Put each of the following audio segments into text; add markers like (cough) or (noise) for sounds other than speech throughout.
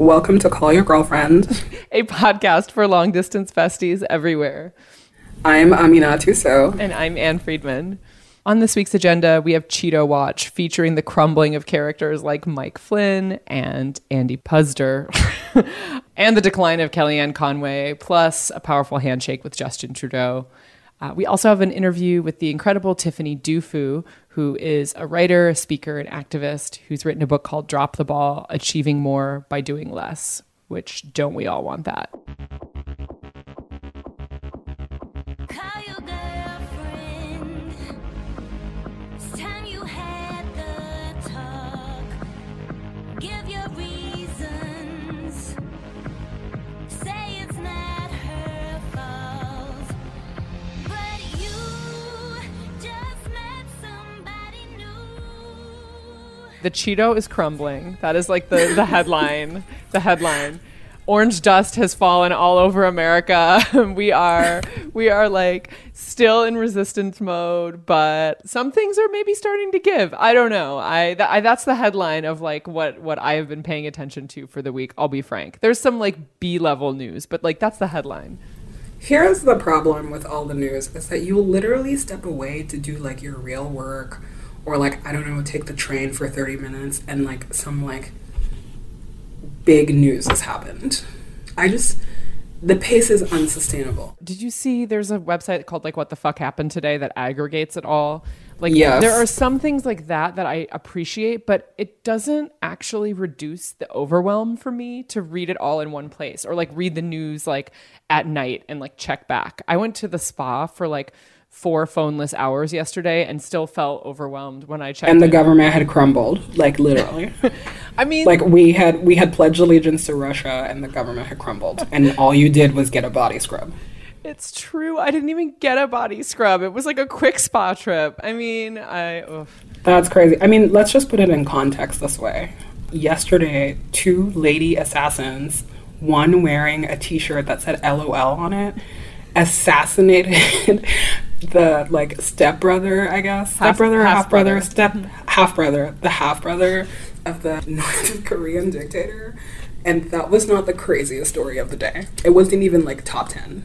Welcome to Call Your Girlfriend, (laughs) a podcast for long distance besties everywhere. I'm Aminatou Sow. And I'm Ann Friedman. On this week's agenda, we have Cheeto Watch featuring the crumbling of characters like Mike Flynn and Andy Puzder, (laughs) and the decline of Kellyanne Conway, plus a powerful handshake with Justin Trudeau. Uh, we also have an interview with the incredible Tiffany Dufu, who is a writer, a speaker, an activist who's written a book called Drop the Ball Achieving More by Doing Less, which don't we all want that? The Cheeto is crumbling. That is like the, the headline. the headline. Orange dust has fallen all over America. (laughs) we are we are like still in resistance mode, but some things are maybe starting to give. I don't know. I, th- I that's the headline of like what what I have been paying attention to for the week. I'll be frank. There's some like B level news, but like that's the headline. Here's the problem with all the news is that you literally step away to do like your real work or like I don't know, take the train for 30 minutes and like some like big news has happened. I just the pace is unsustainable. Did you see there's a website called like what the fuck happened today that aggregates it all? Like yes. there are some things like that that I appreciate, but it doesn't actually reduce the overwhelm for me to read it all in one place or like read the news like at night and like check back. I went to the spa for like four phoneless hours yesterday and still felt overwhelmed when I checked. And the in. government had crumbled, like literally. (laughs) I mean, like we had we had pledged allegiance to Russia, and the government had crumbled, and all you did was get a body scrub. It's true. I didn't even get a body scrub. It was like a quick spa trip. I mean, I. Oof. That's crazy. I mean, let's just put it in context this way. Yesterday, two lady assassins, one wearing a T-shirt that said "LOL" on it, assassinated (laughs) the like stepbrother, I guess, stepbrother, half, half brother, step half brother, the half brother of the (laughs) North Korean dictator, and that was not the craziest story of the day. It wasn't even like top ten.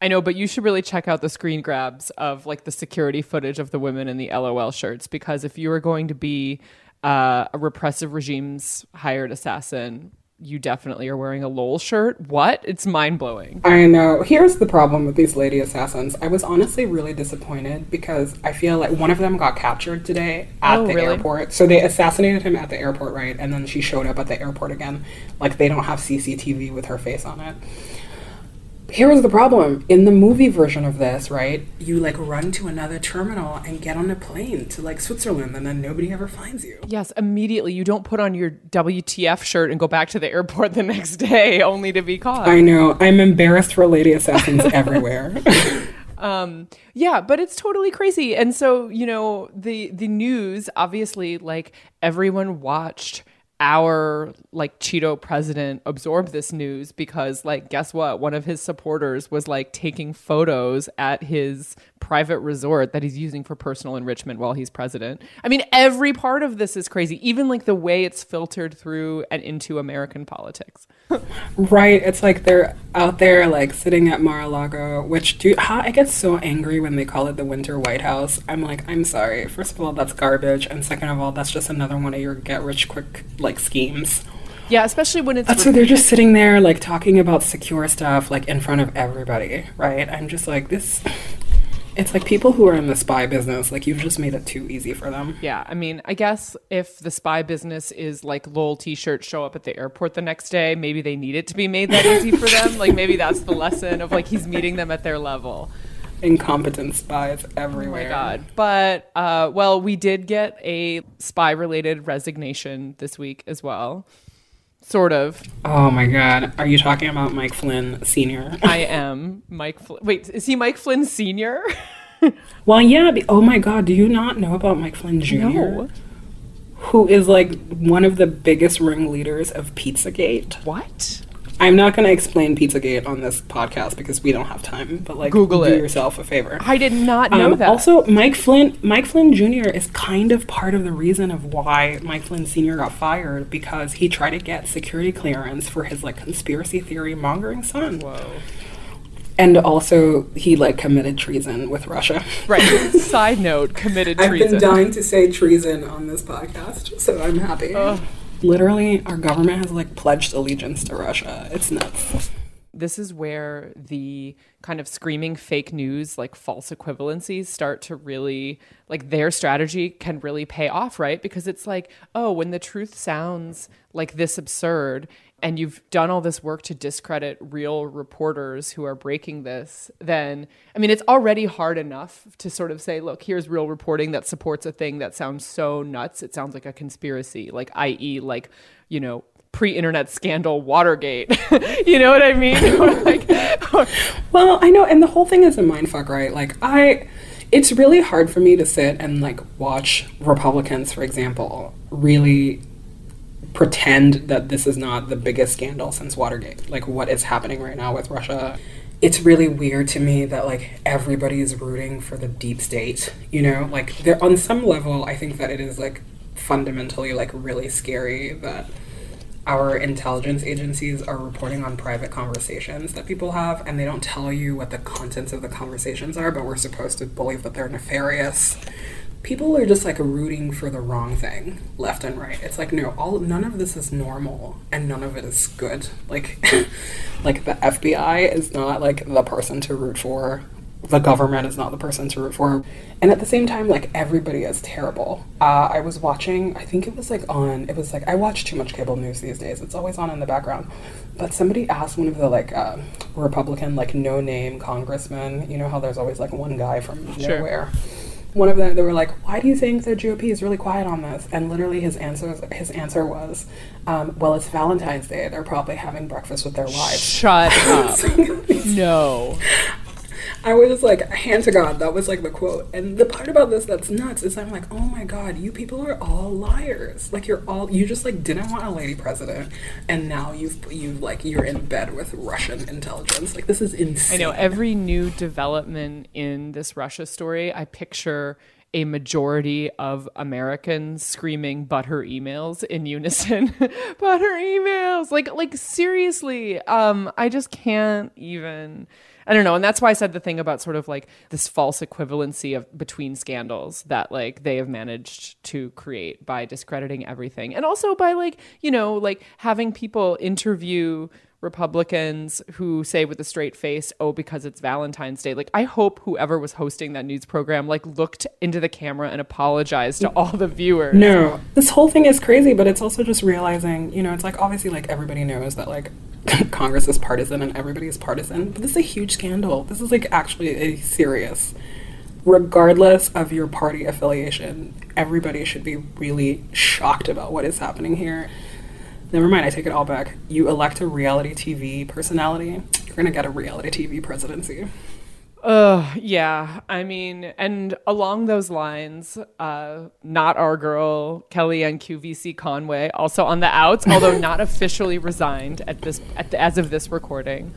I know, but you should really check out the screen grabs of like the security footage of the women in the LOL shirts because if you are going to be uh, a repressive regime's hired assassin, you definitely are wearing a LOL shirt. What? It's mind blowing. I know. Here's the problem with these lady assassins. I was honestly really disappointed because I feel like one of them got captured today at oh, the really? airport. So they assassinated him at the airport, right? And then she showed up at the airport again. Like they don't have CCTV with her face on it here was the problem. In the movie version of this right you like run to another terminal and get on a plane to like switzerland and then nobody ever finds you. Yes immediately. You don't put on your wtf shirt and go back to the airport the next day (laughs) only to be caught. I know. I'm embarrassed for lady assassins (laughs) everywhere. (laughs) Um yeah but it's totally crazy. And so you know the the news obviously like everyone watched our like Cheeto president absorb this news because like guess what? One of his supporters was like taking photos at his private resort that he's using for personal enrichment while he's president. I mean every part of this is crazy even like the way it's filtered through and into American politics. right, it's like they're out there like sitting at Mar-a-Lago, which do I get so angry when they call it the Winter White House. I'm like, I'm sorry. First of all, that's garbage, and second of all, that's just another one of your get rich quick like schemes. Yeah, especially when it's. So they're just sitting there, like talking about secure stuff, like in front of everybody, right? I'm just like this. It's like people who are in the spy business, like you've just made it too easy for them. Yeah, I mean, I guess if the spy business is like lol t-shirts show up at the airport the next day, maybe they need it to be made that easy for them. Like maybe that's the lesson of like he's meeting them at their level. Incompetent spies everywhere. Oh my god. But uh well, we did get a spy related resignation this week as well. Sort of. Oh my god. Are you talking about Mike Flynn Sr.? (laughs) I am. Mike Flynn. Wait, is he Mike Flynn Sr.? (laughs) well, yeah. Oh my god. Do you not know about Mike Flynn Jr.? No. Who is like one of the biggest ringleaders of Pizzagate? What? I'm not going to explain Pizzagate on this podcast because we don't have time. But like, Google do it. yourself a favor. I did not know Um, that. Also, Mike Flynn, Mike Flynn Jr. is kind of part of the reason of why Mike Flynn Sr. got fired because he tried to get security clearance for his like conspiracy theory mongering son, Whoa. and also he like committed treason with Russia. Right. (laughs) Side note: committed treason. I've been dying to say treason on this podcast, so I'm happy. Ugh. Literally, our government has like pledged allegiance to Russia. It's nuts. this is where the kind of screaming fake news like false equivalencies start to really like their strategy can really pay off right because it's like oh when the truth sounds like this absurd and you've done all this work to discredit real reporters who are breaking this then i mean it's already hard enough to sort of say look here's real reporting that supports a thing that sounds so nuts it sounds like a conspiracy like i.e like you know pre-internet scandal Watergate. (laughs) you know what I mean? (laughs) Like, Well, I know, and the whole thing is a mindfuck, right? Like, I, it's really hard for me to sit and like watch Republicans, for example, really pretend that this is not the biggest scandal since Watergate. Like, what is happening right now with Russia? It's really weird to me that like everybody is rooting for the deep state. You know, like there on some level, I think that it is like fundamentally like really scary that our intelligence agencies are reporting on private conversations that people have and they don't tell you what the contents of the conversations are but we're supposed to believe that they're nefarious people are just like rooting for the wrong thing left and right it's like no all none of this is normal and none of it is good like (laughs) like the fbi is not like the person to root for the government is not the person to root for. And at the same time, like everybody is terrible. Uh, I was watching, I think it was like on, it was like, I watch too much cable news these days. It's always on in the background. But somebody asked one of the like uh, Republican, like no name congressmen, you know how there's always like one guy from Sure. nowhere. One of them, they were like, "Why do you think the GOP is really quiet on this?" And literally, his answer, his answer was, um, "Well, it's Valentine's Day. They're probably having breakfast with their wives." shut (laughs) up. no. I was like, hand to God, that was like the quote. And the part about this that's nuts is I'm like, oh my God, you people are all liars. Like you're all, you just like didn't want a lady president, and now you've you like you're in bed with Russian intelligence. Like this is insane. I know every new development in this Russia story, I picture a majority of Americans screaming but her emails in unison. (laughs) but her emails. Like like seriously, um I just can't even I don't know, and that's why I said the thing about sort of like this false equivalency of between scandals that like they have managed to create by discrediting everything. And also by like, you know, like having people interview Republicans who say with a straight face, "Oh, because it's Valentine's Day." Like, I hope whoever was hosting that news program like looked into the camera and apologized to all the viewers. No, this whole thing is crazy, but it's also just realizing, you know, it's like obviously like everybody knows that like (laughs) Congress is partisan and everybody is partisan, but this is a huge scandal. This is like actually a serious, regardless of your party affiliation, everybody should be really shocked about what is happening here. Never mind, I take it all back. You elect a reality TV personality, you're gonna get a reality TV presidency. Ugh, yeah. I mean, and along those lines, uh, not our girl Kellyanne QVC Conway, also on the outs, although not (laughs) officially resigned at this at the, as of this recording.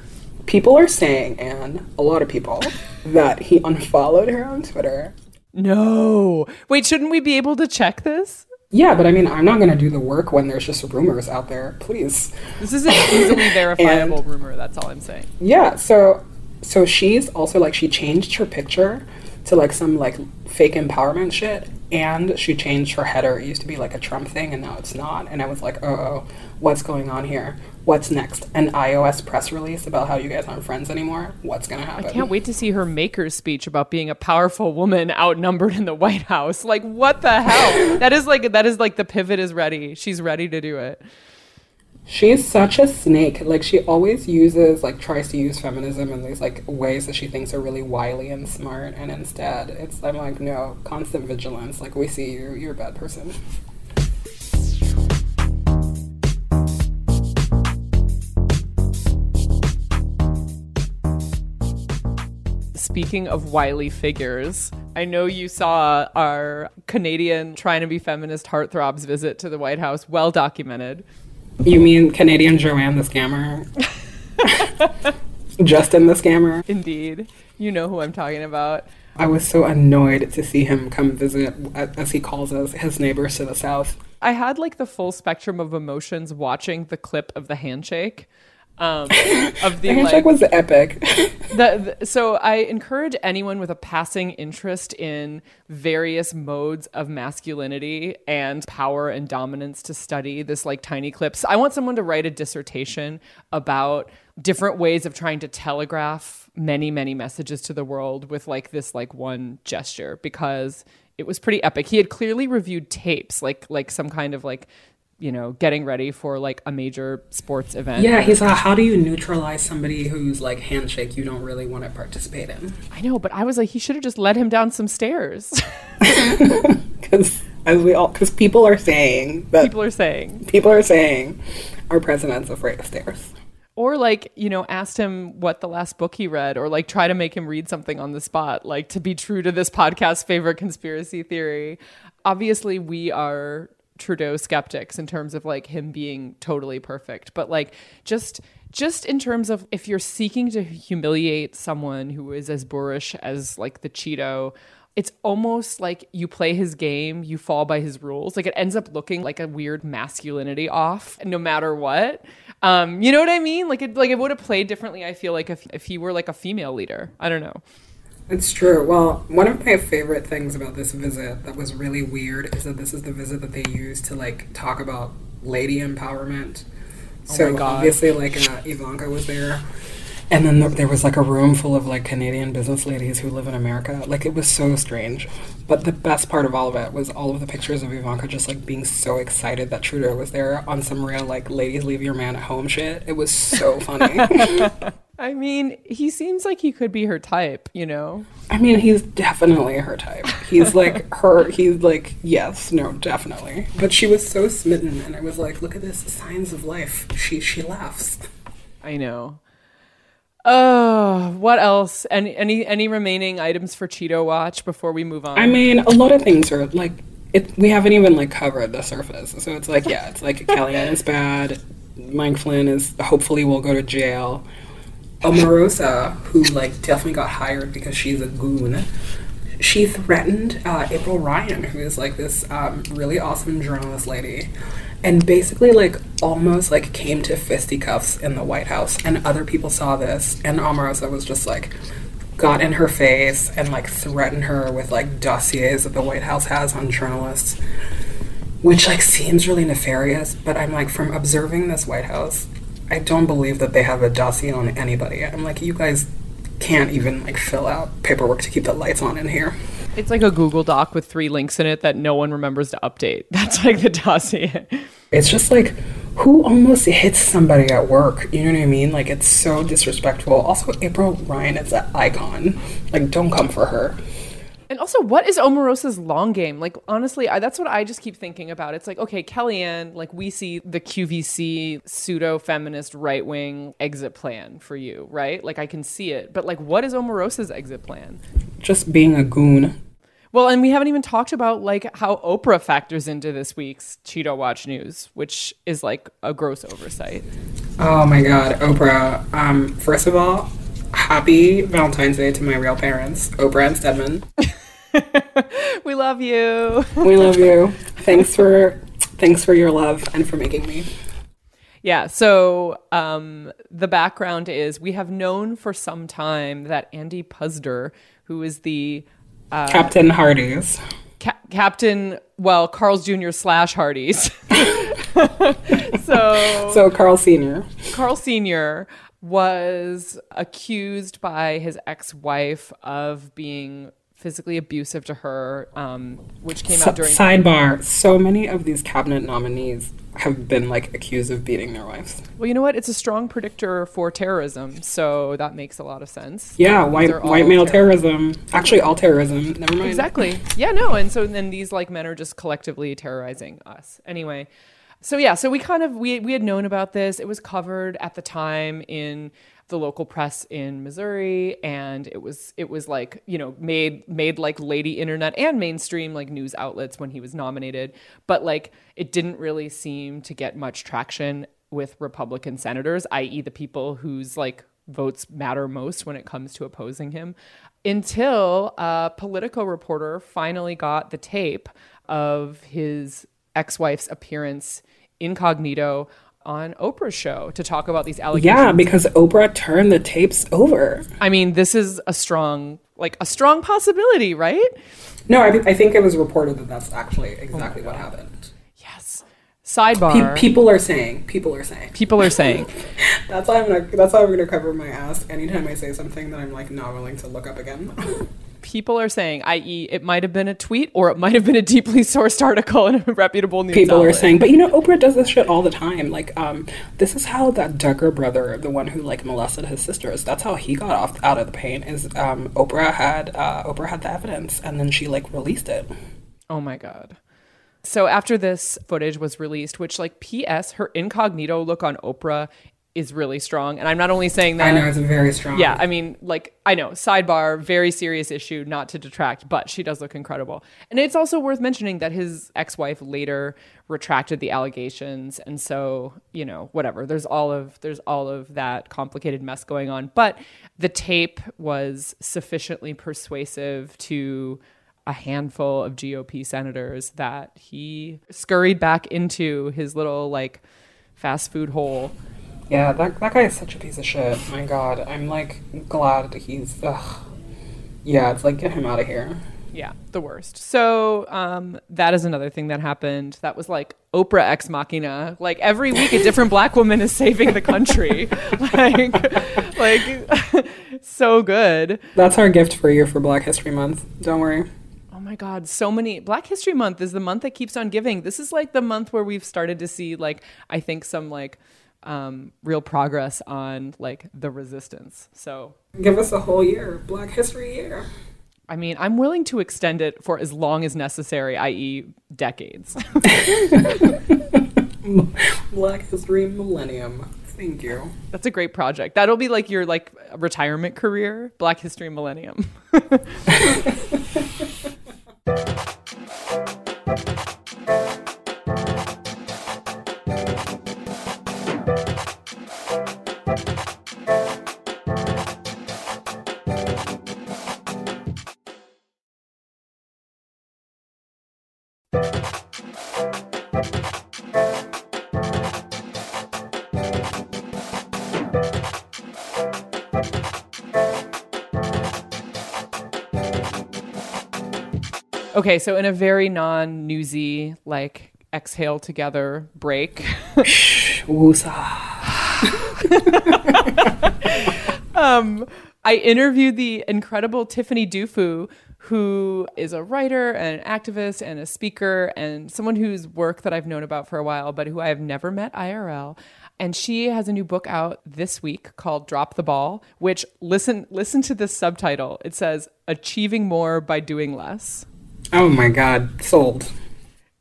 People are saying, and a lot of people, (laughs) that he unfollowed her on Twitter No, wait, shouldn't we be able to check this? Yeah, but I mean, I'm not going to do the work when there's just rumors out there. Please. This is an easily (laughs) verifiable rumor. That's all I'm saying. Yeah, so so she's also like she changed her picture to like some like fake empowerment shit and she changed her header. It used to be like a Trump thing and now it's not. And I was like, "Oh, oh, what's going on here? What's next? An iOS press release about how you guys aren't friends anymore? What's going to happen?" I can't wait to see her maker's speech about being a powerful woman outnumbered in the White House. Like, what the hell? (laughs) that is like that is like the pivot is ready. She's ready to do it. She's such a snake. Like she always uses like tries to use feminism in these like ways that she thinks are really wily and smart and instead it's I'm like, no, constant vigilance. Like we see you, you're a bad person. Speaking of wily figures, I know you saw our Canadian trying to be feminist heartthrobs visit to the White House, well documented. You mean Canadian Joanne the scammer? (laughs) Justin the scammer. Indeed. You know who I'm talking about. I was so annoyed to see him come visit, as he calls us, his neighbors to the south. I had like the full spectrum of emotions watching the clip of the handshake. Um, (laughs) of the, the handshake like, was epic. the, the, so I encourage anyone with a passing interest in various modes of masculinity and power and dominance to study this like tiny clips. I want someone to write a dissertation about different ways of trying to telegraph many many messages to the world with like this like one gesture because it was pretty epic. He had clearly reviewed tapes like like some kind of like you know, getting ready for like a major sports event. Yeah, he's like, how do you neutralize somebody who's like handshake you don't really want to participate in? I know, but I was like, he should have just led him down some stairs. (laughs) (laughs) Because as we all, because people are saying that people are saying people are saying our president's afraid of stairs. Or like, you know, asked him what the last book he read, or like try to make him read something on the spot, like to be true to this podcast's favorite conspiracy theory. Obviously, we are Trudeau skeptics in terms of like him being totally perfect, but like just just in terms of if you're seeking to humiliate someone who is as boorish as like the Cheeto, it's almost like you play his game, you fall by his rules. Like it ends up looking like a weird masculinity off, no matter what. Um, you know what I mean? Like it, like it would have played differently. I feel like if if he were like a female leader, I don't know. It's true. Well, one of my favorite things about this visit that was really weird is that this is the visit that they use to like talk about lady empowerment. Oh so obviously, like uh, Ivanka was there, and then there was like a room full of like Canadian business ladies who live in America. Like it was so strange. But the best part of all of it was all of the pictures of Ivanka just like being so excited that Trudeau was there on some real like ladies leave your man at home shit. It was so funny. (laughs) I mean, he seems like he could be her type, you know? I mean, he's definitely her type. He's like (laughs) her, he's like, yes, no, definitely. But she was so smitten, and I was like, look at this, signs of life. She, she laughs. I know. Oh, what else? Any any any remaining items for Cheeto Watch before we move on? I mean, a lot of things are like it. We haven't even like covered the surface, so it's like yeah, it's like Kellyanne is bad. Mike Flynn is hopefully will go to jail. Omarosa, who like definitely got hired because she's a goon. She threatened uh, April Ryan, who is like this um, really awesome journalist lady and basically like almost like came to fisticuffs in the White House. And other people saw this, and Omarosa was just like got in her face and like threatened her with like dossiers that the White House has on journalists, which like seems really nefarious. But I'm like from observing this White House, I don't believe that they have a dossier on anybody. I'm like, you guys can't even like fill out paperwork to keep the lights on in here. It's like a Google Doc with three links in it that no one remembers to update. (laughs) That's like the dossier. It's just like who almost hits somebody at work. You know what I mean? Like it's so disrespectful. Also, April Ryan is an icon. Like, don't come for her. And also, what is Omarosa's long game? Like, honestly, I, that's what I just keep thinking about. It's like, okay, Kellyanne, like, we see the QVC pseudo feminist right wing exit plan for you, right? Like, I can see it. But, like, what is Omarosa's exit plan? Just being a goon. Well, and we haven't even talked about like how Oprah factors into this week's Cheeto Watch news, which is like a gross oversight. Oh my God, Oprah! Um, first of all, happy Valentine's Day to my real parents, Oprah and Stedman. (laughs) we love you. we love you. Thanks for thanks for your love and for making me. Yeah, so um, the background is we have known for some time that Andy Puzder, who is the uh, Captain Hardy's. Ca- Captain, well, Carl's Jr. slash Hardy's. (laughs) so, so Carl Sr. Carl Sr. was accused by his ex-wife of being physically abusive to her, um, which came S- out during. Sidebar: So many of these cabinet nominees have been like accused of beating their wives. Well, you know what? It's a strong predictor for terrorism, so that makes a lot of sense. Yeah, white white male terrorism. terrorism. Actually, all terrorism. Never mind. Exactly. Yeah, no, and so then these like men are just collectively terrorizing us. Anyway, so yeah, so we kind of we we had known about this. It was covered at the time in the local press in Missouri and it was it was like you know made made like lady internet and mainstream like news outlets when he was nominated but like it didn't really seem to get much traction with Republican senators, i.e., the people whose like votes matter most when it comes to opposing him, until a Politico reporter finally got the tape of his ex-wife's appearance incognito on Oprah's show to talk about these allegations. Yeah, because Oprah turned the tapes over. I mean, this is a strong, like a strong possibility, right? No, I, I think it was reported that that's actually exactly oh what happened. Yes. Sidebar. Pe- people are saying. People are saying. People are saying. (laughs) that's why I'm gonna. That's why I'm gonna cover my ass anytime I say something that I'm like not willing to look up again. (laughs) people are saying, i.e., it might have been a tweet or it might have been a deeply sourced article in a reputable news. People outlet. are saying, but you know, Oprah does this shit all the time. Like, um, this is how that Duggar brother, the one who like molested his sisters, that's how he got off out of the paint. Is um, Oprah had uh, Oprah had the evidence, and then she like released it. Oh my god. So after this footage was released, which like PS, her incognito look on Oprah is really strong. And I'm not only saying that. I know it's very strong. Yeah, I mean, like I know, sidebar, very serious issue, not to detract, but she does look incredible. And it's also worth mentioning that his ex-wife later retracted the allegations, and so you know, whatever. There's all of there's all of that complicated mess going on, but the tape was sufficiently persuasive to a handful of GOP senators that he scurried back into his little like fast food hole yeah, that that guy is such a piece of shit. My God, I'm like glad he's. Ugh. Yeah, it's like get him out of here. Yeah, the worst. So um, that is another thing that happened. That was like Oprah ex machina. Like every week, a different black woman is saving the country. (laughs) like, like (laughs) so good. That's our gift for you for Black History Month. Don't worry. Oh my God, so many. Black History Month is the month that keeps on giving. This is like the month where we've started to see, like, I think some like um, real progress on like the resistance. So give us a whole year, Black History Year. I mean, I'm willing to extend it for as long as necessary, i.e., decades. (laughs) Black History Millennium. Thank you. That's a great project. That'll be like your like retirement career, Black History Millennium. (laughs) Okay, so in a very non newsy, like exhale together break. (laughs) um, I interviewed the incredible Tiffany Dufu, who is a writer and an activist and a speaker and someone whose work that I've known about for a while, but who I have never met IRL. And she has a new book out this week called Drop the Ball, which listen listen to this subtitle. It says Achieving More by Doing Less. Oh my God, sold.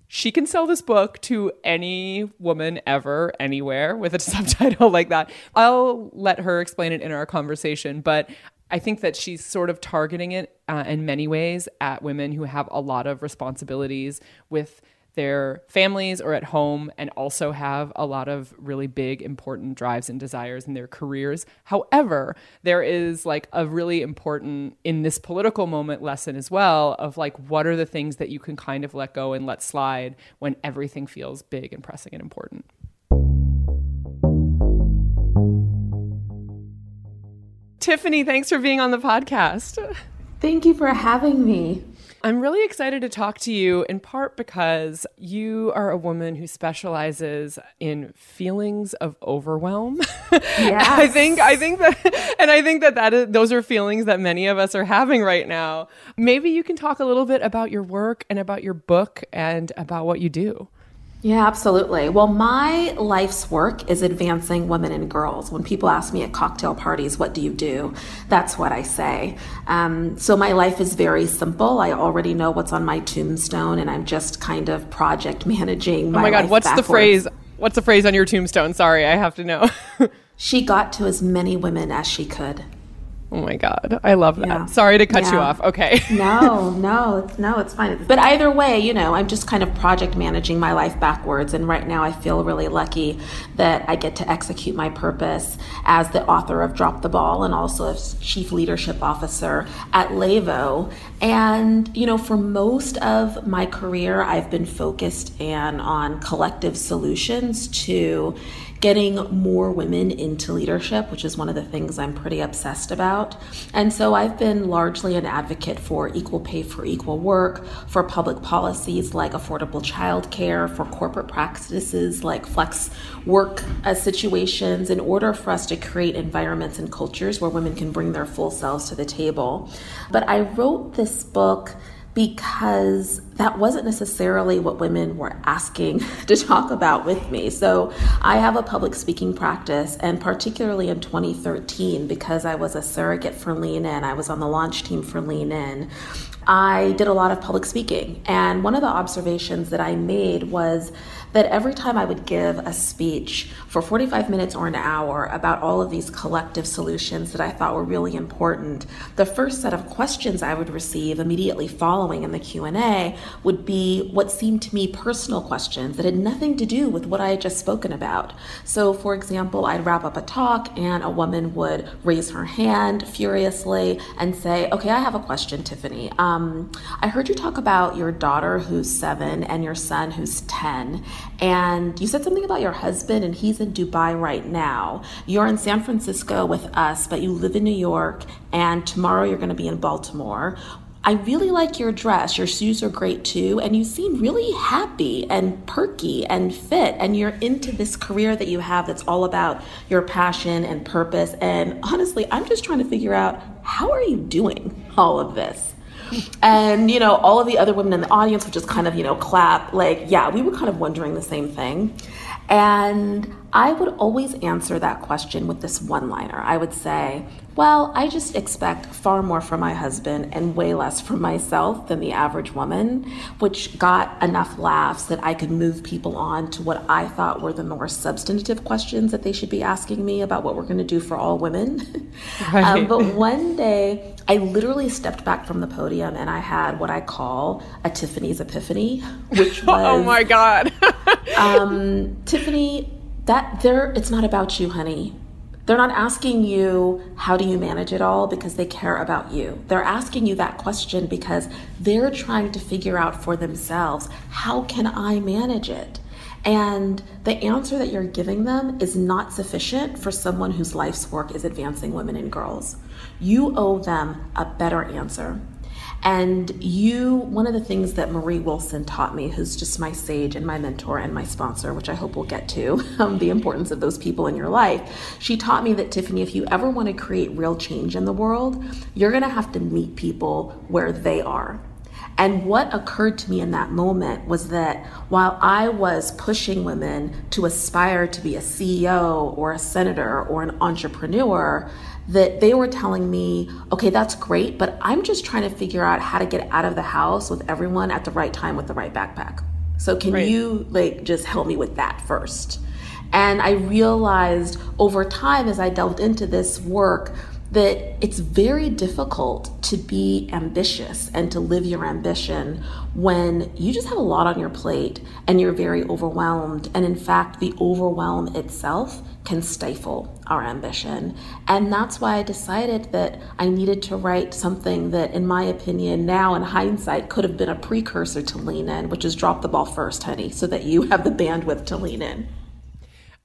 She can sell this book to any woman ever, anywhere with a (laughs) subtitle like that. I'll let her explain it in our conversation, but I think that she's sort of targeting it uh, in many ways at women who have a lot of responsibilities with their families or at home and also have a lot of really big important drives and desires in their careers. However, there is like a really important in this political moment lesson as well of like what are the things that you can kind of let go and let slide when everything feels big and pressing and important. Tiffany, thanks for being on the podcast. Thank you for having me. I'm really excited to talk to you in part because you are a woman who specializes in feelings of overwhelm. Yeah, (laughs) I think I think that (laughs) and I think that that is, those are feelings that many of us are having right now. Maybe you can talk a little bit about your work and about your book and about what you do. Yeah, absolutely. Well, my life's work is advancing women and girls. When people ask me at cocktail parties, what do you do? That's what I say. Um, so my life is very simple. I already know what's on my tombstone, and I'm just kind of project managing. My oh my God, what's backwards. the phrase? What's the phrase on your tombstone? Sorry, I have to know. (laughs) she got to as many women as she could. Oh my God. I love that. Yeah. Sorry to cut yeah. you off. Okay. no, (laughs) no, no, it's fine. But either way, you know, I'm just kind of project managing my life backwards. And right now I feel really lucky that I get to execute my purpose as the author of Drop the Ball and also as Chief Leadership Officer at Levo. And, you know, for most of my career, I've been focused and on collective solutions to getting more women into leadership, which is one of the things I'm pretty obsessed about. And so I've been largely an advocate for equal pay for equal work, for public policies like affordable childcare, for corporate practices like flex work uh, situations in order for us to create environments and cultures where women can bring their full selves to the table. But I wrote this book because that wasn't necessarily what women were asking (laughs) to talk about with me. So I have a public speaking practice, and particularly in 2013, because I was a surrogate for Lean In, I was on the launch team for Lean In. I did a lot of public speaking. And one of the observations that I made was that every time I would give a speech for 45 minutes or an hour about all of these collective solutions that I thought were really important, the first set of questions I would receive immediately following in the Q&A would be what seemed to me personal questions that had nothing to do with what I had just spoken about. So, for example, I'd wrap up a talk and a woman would raise her hand furiously and say, "Okay, I have a question, Tiffany. Um, I heard you talk about your daughter who's seven and your son who's 10, and you said something about your husband, and he's in Dubai right now. You're in San Francisco with us, but you live in New York, and tomorrow you're going to be in Baltimore. I really like your dress. Your shoes are great too. And you seem really happy and perky and fit. And you're into this career that you have that's all about your passion and purpose. And honestly, I'm just trying to figure out how are you doing all of this? and you know all of the other women in the audience would just kind of you know clap like yeah we were kind of wondering the same thing and I would always answer that question with this one liner. I would say, Well, I just expect far more from my husband and way less from myself than the average woman, which got enough laughs that I could move people on to what I thought were the more substantive questions that they should be asking me about what we're going to do for all women. (laughs) Right. um, but one day, I literally stepped back from the podium and I had what I call a Tiffany's epiphany, which (laughs) was oh my god, (laughs) um, Tiffany that there it's not about you honey. They're not asking you how do you manage it all? Because they care about you. They're asking you that question because they're trying to figure out for themselves how can i manage it? And the answer that you're giving them is not sufficient for someone whose life's work is advancing women and girls. You owe them a better answer and you, one of the things that Marie Wilson taught me, who's just my sage and my mentor and my sponsor, which I hope we'll get to, (laughs) um, the importance of those people in your life, she taught me that, Tiffany, if you ever want to create real change in the world, you're going to have to meet people where they are. And what occurred to me in that moment was that while I was pushing women to aspire to be a CEO or a senator or an entrepreneur, that they were telling me, okay, that's great, but I'm just trying to figure out how to get out of the house with everyone at the right time with the right backpack. So can right. you like just help me with that first? And I realized over time as I delved into this work that it's very difficult to be ambitious and to live your ambition when you just have a lot on your plate and you're very overwhelmed. And in fact, the overwhelm itself can stifle our ambition. And that's why I decided that I needed to write something that, in my opinion, now in hindsight, could have been a precursor to Lean In, which is drop the ball first, honey, so that you have the bandwidth to lean in.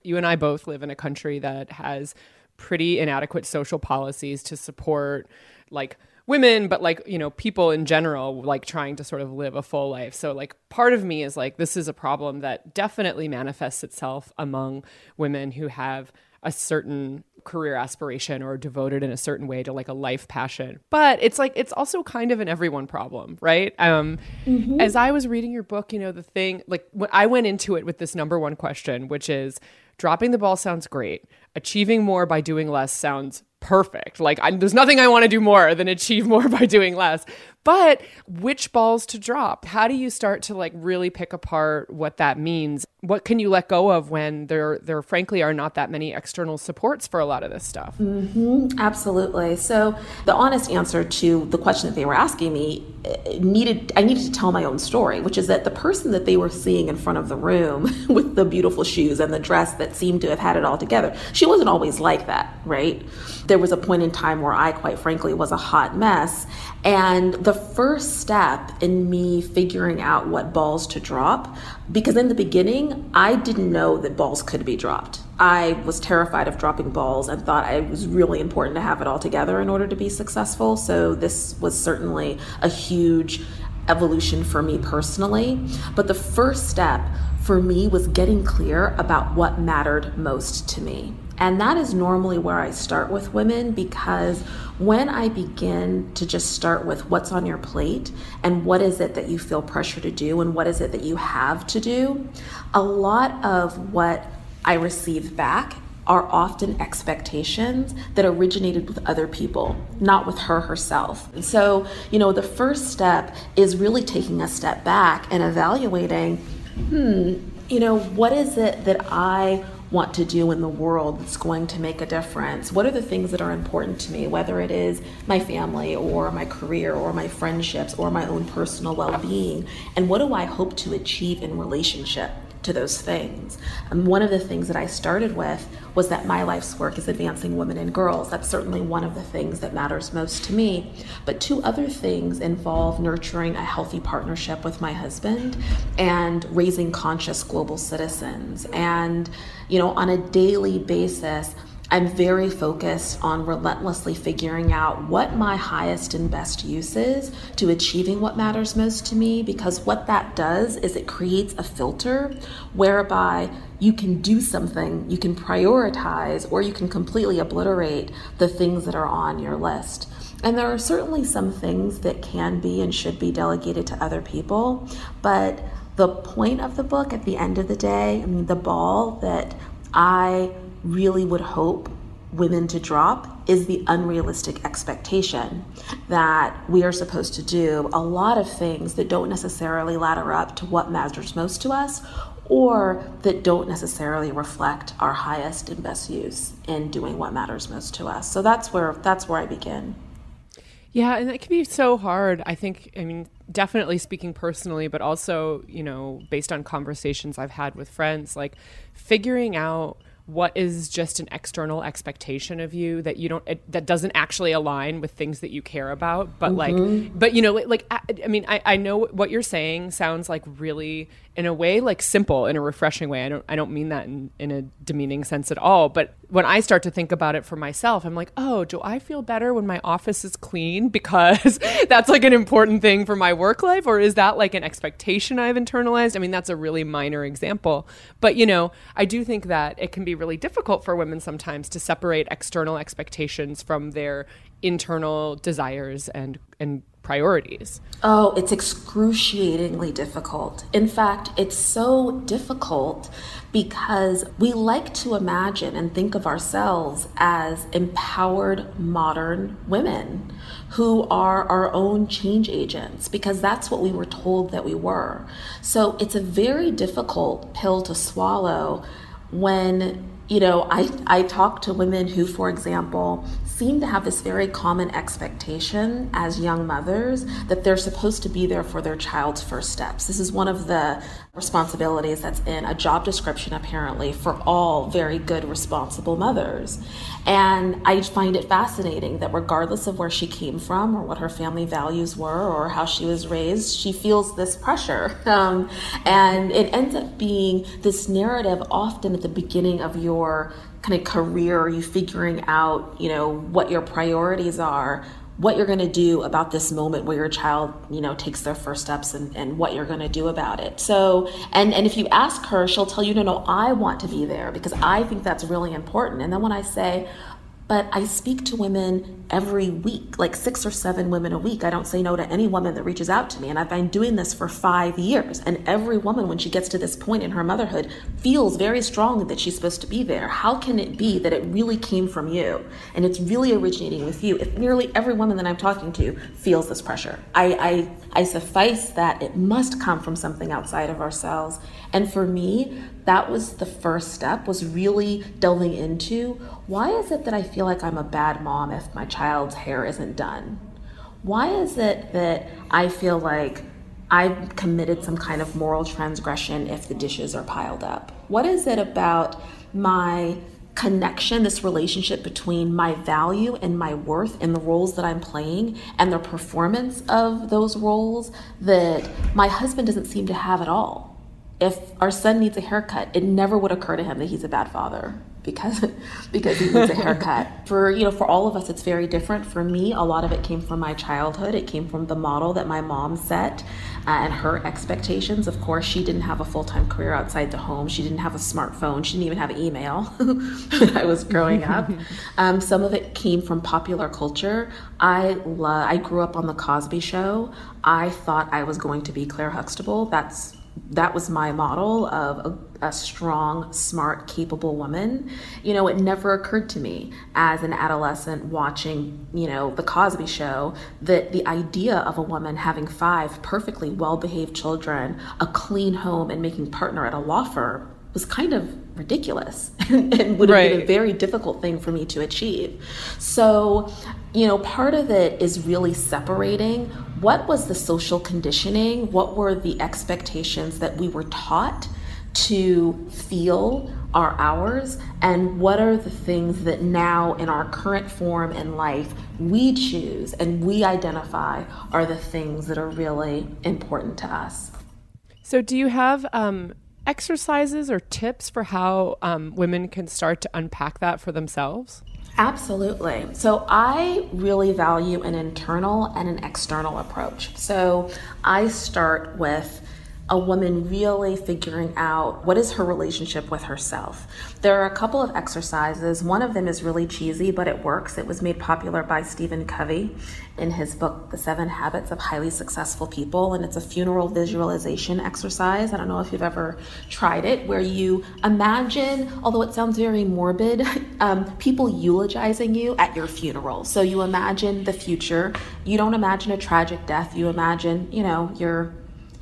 You and I both live in a country that has pretty inadequate social policies to support like women but like you know people in general like trying to sort of live a full life. So like part of me is like this is a problem that definitely manifests itself among women who have a certain career aspiration or devoted in a certain way to like a life passion but it's like it's also kind of an everyone problem right um mm-hmm. as i was reading your book you know the thing like when i went into it with this number one question which is dropping the ball sounds great achieving more by doing less sounds perfect. Like I, there's nothing I want to do more than achieve more (laughs) by doing less. But which balls to drop? How do you start to like really pick apart what that means? What can you let go of when there there frankly are not that many external supports for a lot of this stuff? Mm-hmm, absolutely. So the honest answer to the question that they were asking me eh, needed I needed to tell my own story, which is that the person that they were seeing in front of the room (laughs) with the beautiful shoes and the dress that seemed to have had it all together, she wasn't always like that, right? There was a point in time where I quite frankly was a hot mess and the first step in me figuring out what balls to drop, because in the beginning, I didn't know that balls could be dropped. I was terrified of dropping balls and thought it was really important to have it all together in order to be successful. So, this was certainly a huge evolution for me personally. But the first step for me was getting clear about what mattered most to me. And that is normally where I start with women because when I begin to just start with what's on your plate and what is it that you feel pressure to do and what is it that you have to do, a lot of what I receive back are often expectations that originated with other people, not with her herself. so, you know, the first step is really taking a step back and evaluating, hmm, you know, what is it that I want to do in the world that's going to make a difference? What are the things that are important to me, whether it is my family or my career or my friendships or my own personal well being? And what do I hope to achieve in relationship? To those things. And one of the things that I started with was that my life's work is advancing women and girls. That's certainly one of the things that matters most to me. But two other things involve nurturing a healthy partnership with my husband and raising conscious global citizens. And, you know, on a daily basis, I'm very focused on relentlessly figuring out what my highest and best use is to achieving what matters most to me because what that does is it creates a filter whereby you can do something, you can prioritize, or you can completely obliterate the things that are on your list. And there are certainly some things that can be and should be delegated to other people, but the point of the book at the end of the day, I mean, the ball that I really would hope women to drop is the unrealistic expectation that we are supposed to do a lot of things that don't necessarily ladder up to what matters most to us or that don't necessarily reflect our highest and best use in doing what matters most to us. So that's where that's where I begin. Yeah, and it can be so hard. I think I mean definitely speaking personally, but also, you know, based on conversations I've had with friends, like figuring out what is just an external expectation of you that you don't it, that doesn't actually align with things that you care about but mm-hmm. like but you know like I, I, mean I, I know what you're saying sounds like really in a way like simple in a refreshing way i don't i don't mean that in, in a demeaning sense at all but when i start to think about it for myself i'm like oh do i feel better when my office is clean (laughs) because that's like an important thing for my work life? Or is that like an expectation i've internalized? I mean that's a really minor example. But you know i do think that it can be really difficult for women sometimes to separate external expectations from their internal desires and and priorities? Oh, it's excruciatingly difficult. In fact, it's so difficult because we like to imagine and think of ourselves as empowered modern women who are our own change agents because that's what we were told that we were. So it's a very difficult pill to swallow when you know I, I talk to women who for example seem to have this very common expectation as young mothers that they're supposed to be there for their child's first steps. This is one of the responsibilities that's in a job description, apparently, for all very good, responsible mothers. And I find it fascinating that regardless of where she came from or what her family values were or how she was raised, she feels this pressure. (laughs) Um, and it ends up being this narrative often at the beginning of your kind of career, you figuring out, you know, what your priorities are, what you're going to do about this moment where your child, you know, takes their first steps and, and what you're going to do about it. So, and, and if you ask her, she'll tell you, no, no, I want to be there because I think that's really important. And then when I say, but I speak to women every week, like six or seven women a week. I don't say no to any woman that reaches out to me. And I've been doing this for five years. And every woman, when she gets to this point in her motherhood, feels very strongly that she's supposed to be there. How can it be that it really came from you and it's really originating with you if nearly every woman that I'm talking to feels this pressure? I, I, I suffice that it must come from something outside of ourselves. And for me, that was the first step was really delving into why is it that I feel like I'm a bad mom if my child's hair isn't done? Why is it that I feel like I've committed some kind of moral transgression if the dishes are piled up? What is it about my connection, this relationship between my value and my worth and the roles that I'm playing and the performance of those roles that my husband doesn't seem to have at all? if our son needs a haircut, it never would occur to him that he's a bad father because (laughs) because he needs a haircut. (laughs) for you know, for all of us, it's very different. For me, a lot of it came from my childhood. It came from the model that my mom set uh, and her expectations. Of course, she didn't have a full time career outside the home. She didn't have a smartphone. She didn't even have email (laughs) when I was growing up. Um, some of it came from popular culture. I love. I grew up on the Cosby Show. I thought I was going to be Claire Huxtable. That's that was my model of a, a, strong, smart, capable woman. You know, it never occurred to me as an adolescent watching, you know, The Cosby Show that the idea of a woman having five perfectly well behaved children, a clean home, and making partner at a law firm was kind of ridiculous (laughs) and would have right. been a very difficult thing for me to achieve. So, you know, part of it is really separating what was the social conditioning, what were the expectations that we were taught to feel are ours, and what are the things that now in our current form in life we choose and we identify are the things that are really important to us. So, do you have um, exercises or tips for how um, women can start to unpack that for themselves? Absolutely. So I really value an internal and an external approach. So I start with a woman really figuring out what is her relationship with herself. There are a couple of exercises. One of them is really cheesy, but it works. It was made popular by Stephen Covey in his book, The Seven Habits of Highly Successful People, and it's a funeral visualization exercise. I don't know if you've ever tried it, where you imagine, although it sounds very morbid, (laughs) um, people eulogizing you at your funeral. So you imagine the future. You don't imagine a tragic death. You imagine, you know, your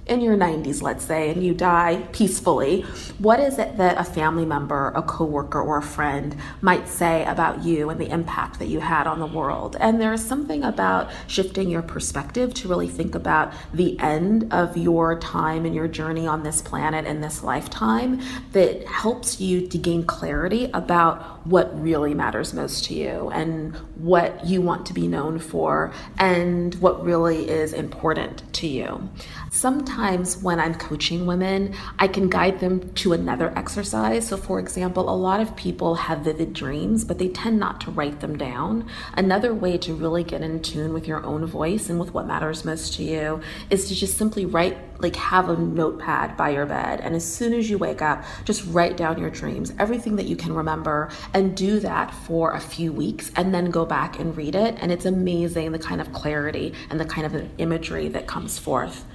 in your 90s, let's say, and you die peacefully, what is it that a family member, a coworker, or a friend might say about you and the impact that you had on the world? And there is something about shifting your perspective to really think about the end of your time and your journey on this planet in this lifetime that helps you to gain clarity about what really matters most to you and what you want to be known for and what really is important to you. Sometimes when I'm coaching women, I can guide them to another exercise. So, for example, a lot of people have vivid dreams, but they tend not to write them down. Another way to really get in tune with your own voice and with what matters most to you is to just simply write, like, have a notepad by your bed. And as soon as you wake up, just write down your dreams, everything that you can remember, and do that for a few weeks and then go back and read it. And it's amazing the kind of clarity and the kind of imagery that comes forth.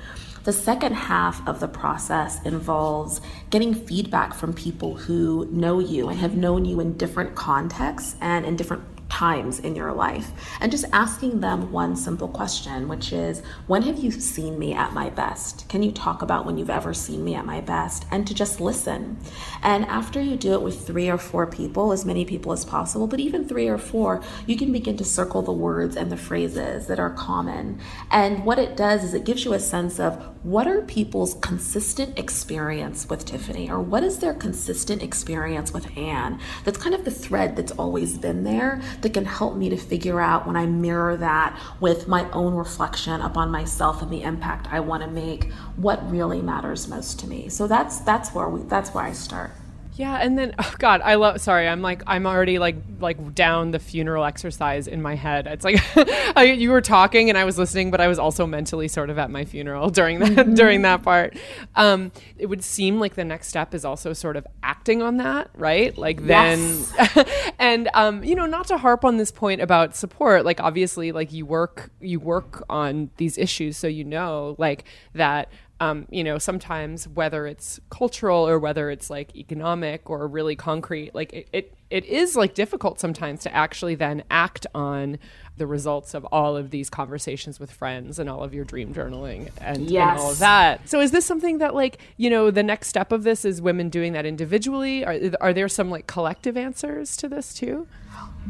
The second half of the process involves getting feedback from people who know you and have known you in different contexts and in different times in your life and just asking them one simple question, which is When have you seen me at my best? Can you talk about when you've ever seen me at my best? And to just listen. And after you do it with three or four people, as many people as possible, but even three or four, you can begin to circle the words and the phrases that are common. And what it does is it gives you a sense of what are people's consistent experience with Tiffany, or what is their consistent experience with Ann? That's kind of the thread that's always been there that can help me to figure out when I mirror that with my own reflection upon myself and the impact I want to make, what really matters most to me. So that's that's where we that's where I start. Yeah, and then oh god, I love. Sorry, I'm like I'm already like like down the funeral exercise in my head. It's like (laughs) I, you were talking and I was listening, but I was also mentally sort of at my funeral (laughs) during that mm-hmm. during that part. Um, it would seem like the next step is also sort of acting on that, right? Like yes. then, (laughs) and um, you know, not to harp on this point about support. Like obviously, like you work you work on these issues, so you know, like that um, you know, sometimes whether it's cultural or whether it's like economic or really concrete, like it, it, it is like difficult sometimes to actually then act on the results of all of these conversations with friends and all of your dream journaling and, yes. and all of that. So is this something that like, you know, the next step of this is women doing that individually? Are, are there some like collective answers to this too?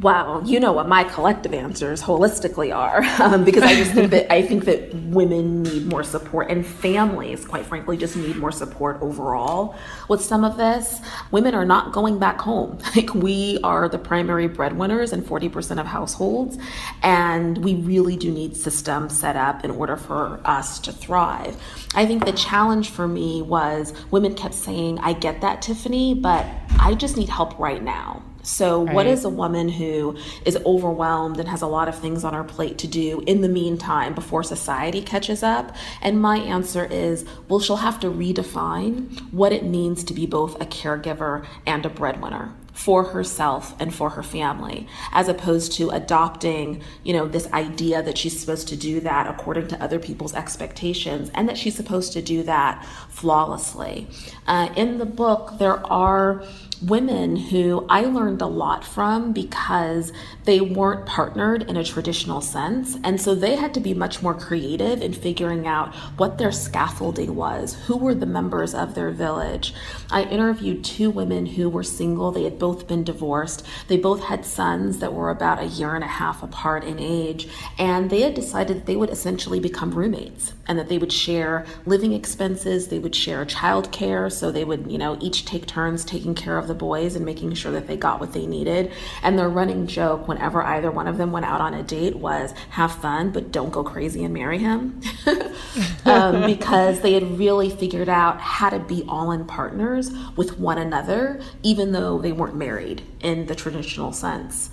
Wow, you know what my collective answers holistically are, (laughs) um, because I just think that I think that women need more support, and families, quite frankly, just need more support overall. With some of this, women are not going back home. (laughs) Like we are the primary breadwinners in forty percent of households, and we really do need systems set up in order for us to thrive. I think the challenge for me was women kept saying, "I get that, Tiffany, but I just need help right now." So, right. what is a woman who is overwhelmed and has a lot of things on her plate to do in the meantime before society catches up? And my answer is well, she'll have to redefine what it means to be both a caregiver and a breadwinner for herself and for her family as opposed to adopting you know this idea that she's supposed to do that according to other people's expectations and that she's supposed to do that flawlessly. Uh, in the book there are women who I learned a lot from because they weren't partnered in a traditional sense. And so they had to be much more creative in figuring out what their scaffolding was, who were the members of their village. I interviewed two women who were single, they had both been divorced, they both had sons that were about a year and a half apart in age, and they had decided that they would essentially become roommates and that they would share living expenses, they would share childcare, so they would, you know, each take turns taking care of the boys and making sure that they got what they needed. And their running joke whenever either one of them went out on a date was have fun, but don't go crazy and marry him. (laughs) um, because they had really figured out how to be all in partners with one another, even though they weren't married in the traditional sense.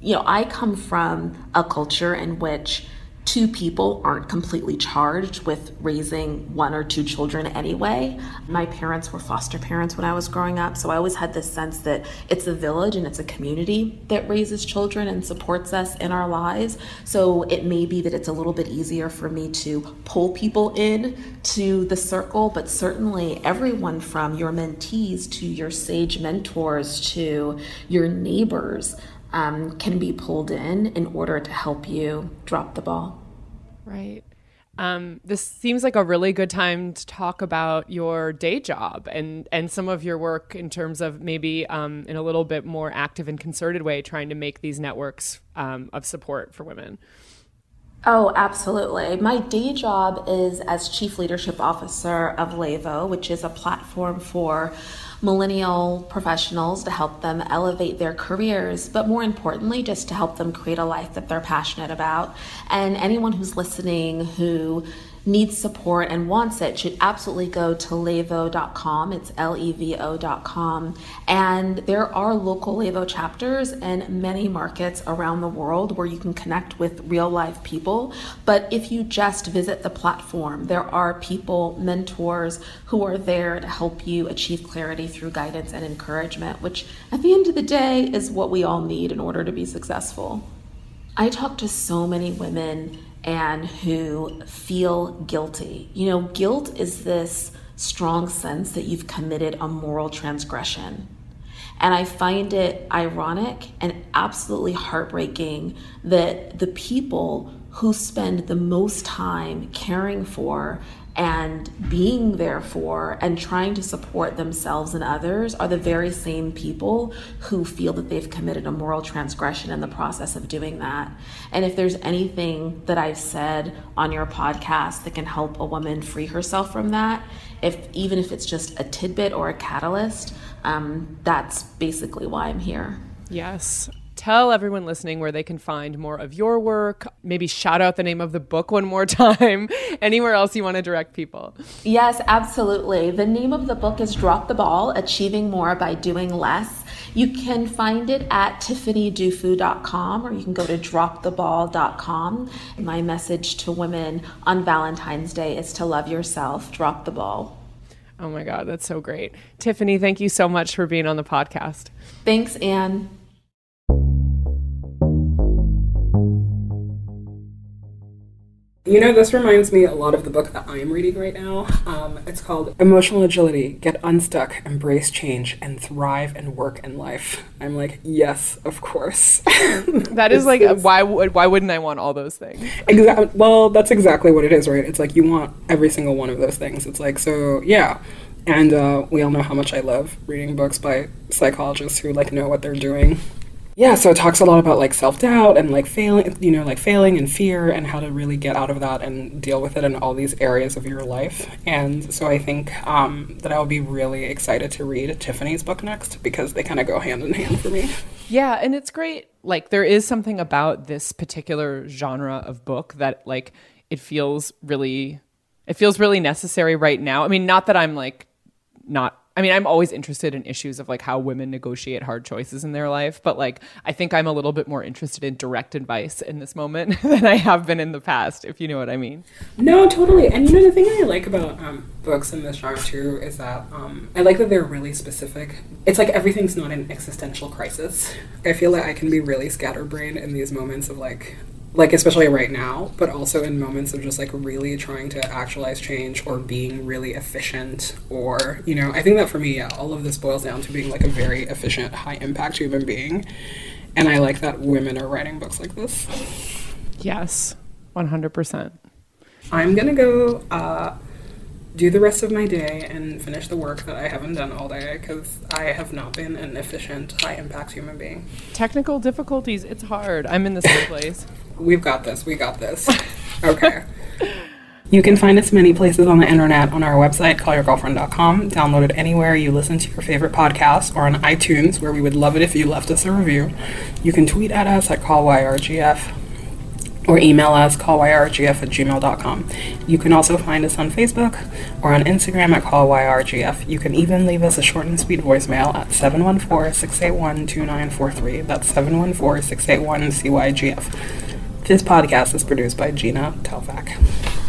You know, I come from a culture in which two people aren't completely charged with raising one or two children anyway. My parents were foster parents when I was growing up, so I always had this sense that it's a village and it's a community that raises children and supports us in our lives. So it may be that it's a little bit easier for me to pull people in to the circle, but certainly everyone from your mentees to your sage mentors to your neighbors um, can be pulled in in order to help you drop the ball. Right. Um, this seems like a really good time to talk about your day job and and some of your work in terms of maybe um, in a little bit more active and concerted way trying to make these networks um, of support for women. Oh, absolutely. My day job is as Chief Leadership Officer of Levo, which is a platform for millennial professionals to help them elevate their careers, but more importantly, just to help them create a life that they're passionate about. And anyone who's listening who needs support and wants it should absolutely go to levo.com. It's L E V O.com. And there are local Levo chapters in many markets around the world where you can connect with real life people. But if you just visit the platform, there are people, mentors who are there to help you achieve clarity through guidance and encouragement, which at the end of the day is what we all need in order to be successful. I talk to so many women and who feel guilty. You know, guilt is this strong sense that you've committed a moral transgression. And I find it ironic and absolutely heartbreaking that the people who spend the most time caring for and being there for and trying to support themselves and others are the very same people who feel that they've committed a moral transgression in the process of doing that. And if there's anything that I've said on your podcast that can help a woman free herself from that, if even if it's just a tidbit or a catalyst, um, that's basically why I'm here. Yes, tell everyone listening where they can find more of your work. Maybe shout out the name of the book one more (laughs) time. Anywhere else you want to direct people? Yes, absolutely. The name of the book is Drop the Ball Achieving More by Doing Less. You can find it at tiffanydufu.com or you can go to droptheball.com. My message to women on Valentine's Day is to love yourself. Drop the ball. Oh my God, that's so great. Tiffany, thank you so much for being on the podcast. Thanks, Ann. You know, this reminds me a lot of the book that I'm reading right now. Um, it's called Emotional Agility Get Unstuck, Embrace Change, and Thrive and Work in Life. I'm like, yes, of course. (laughs) that is like, is... why, why wouldn't I want all those things? Exactly. Well, that's exactly what it is, right? It's like you want every single one of those things. It's like, so yeah. And uh, we all know how much I love reading books by psychologists who like know what they're doing yeah, so it talks a lot about like self doubt and like failing, you know, like failing and fear and how to really get out of that and deal with it in all these areas of your life. And so I think um, that I'll be really excited to read Tiffany's book next because they kind of go hand in hand for me. Yeah, and it's great. Like, there is something about this particular genre of book that, like, it feels really, it feels really necessary right now. I mean, not that I'm like not I mean, I'm always interested in issues of like how women negotiate hard choices in their life, but like I think I'm a little bit more interested in direct advice in this moment (laughs) than I have been in the past, if you know what I mean. No, totally. And you know, the thing I like about um, books in this genre too is that um, I like that they're really specific. It's like everything's not an existential crisis. I feel like I can be really scatterbrained in these moments of like, like especially right now but also in moments of just like really trying to actualize change or being really efficient or you know i think that for me yeah all of this boils down to being like a very efficient high impact human being and i like that women are writing books like this yes 100% i'm gonna go uh, do the rest of my day and finish the work that I haven't done all day because I have not been an efficient, high impact human being. Technical difficulties, it's hard. I'm in the same (laughs) place. We've got this. We got this. Okay. You can find us many places on the internet on our website, callyourgirlfriend.com. Download it anywhere you listen to your favorite podcast or on iTunes, where we would love it if you left us a review. You can tweet at us at callyrgf or email us callyrgf at gmail.com. You can also find us on Facebook or on Instagram at callyrgf. You can even leave us a short and sweet voicemail at 714-681-2943. That's 714-681-CYGF. This podcast is produced by Gina Delvac.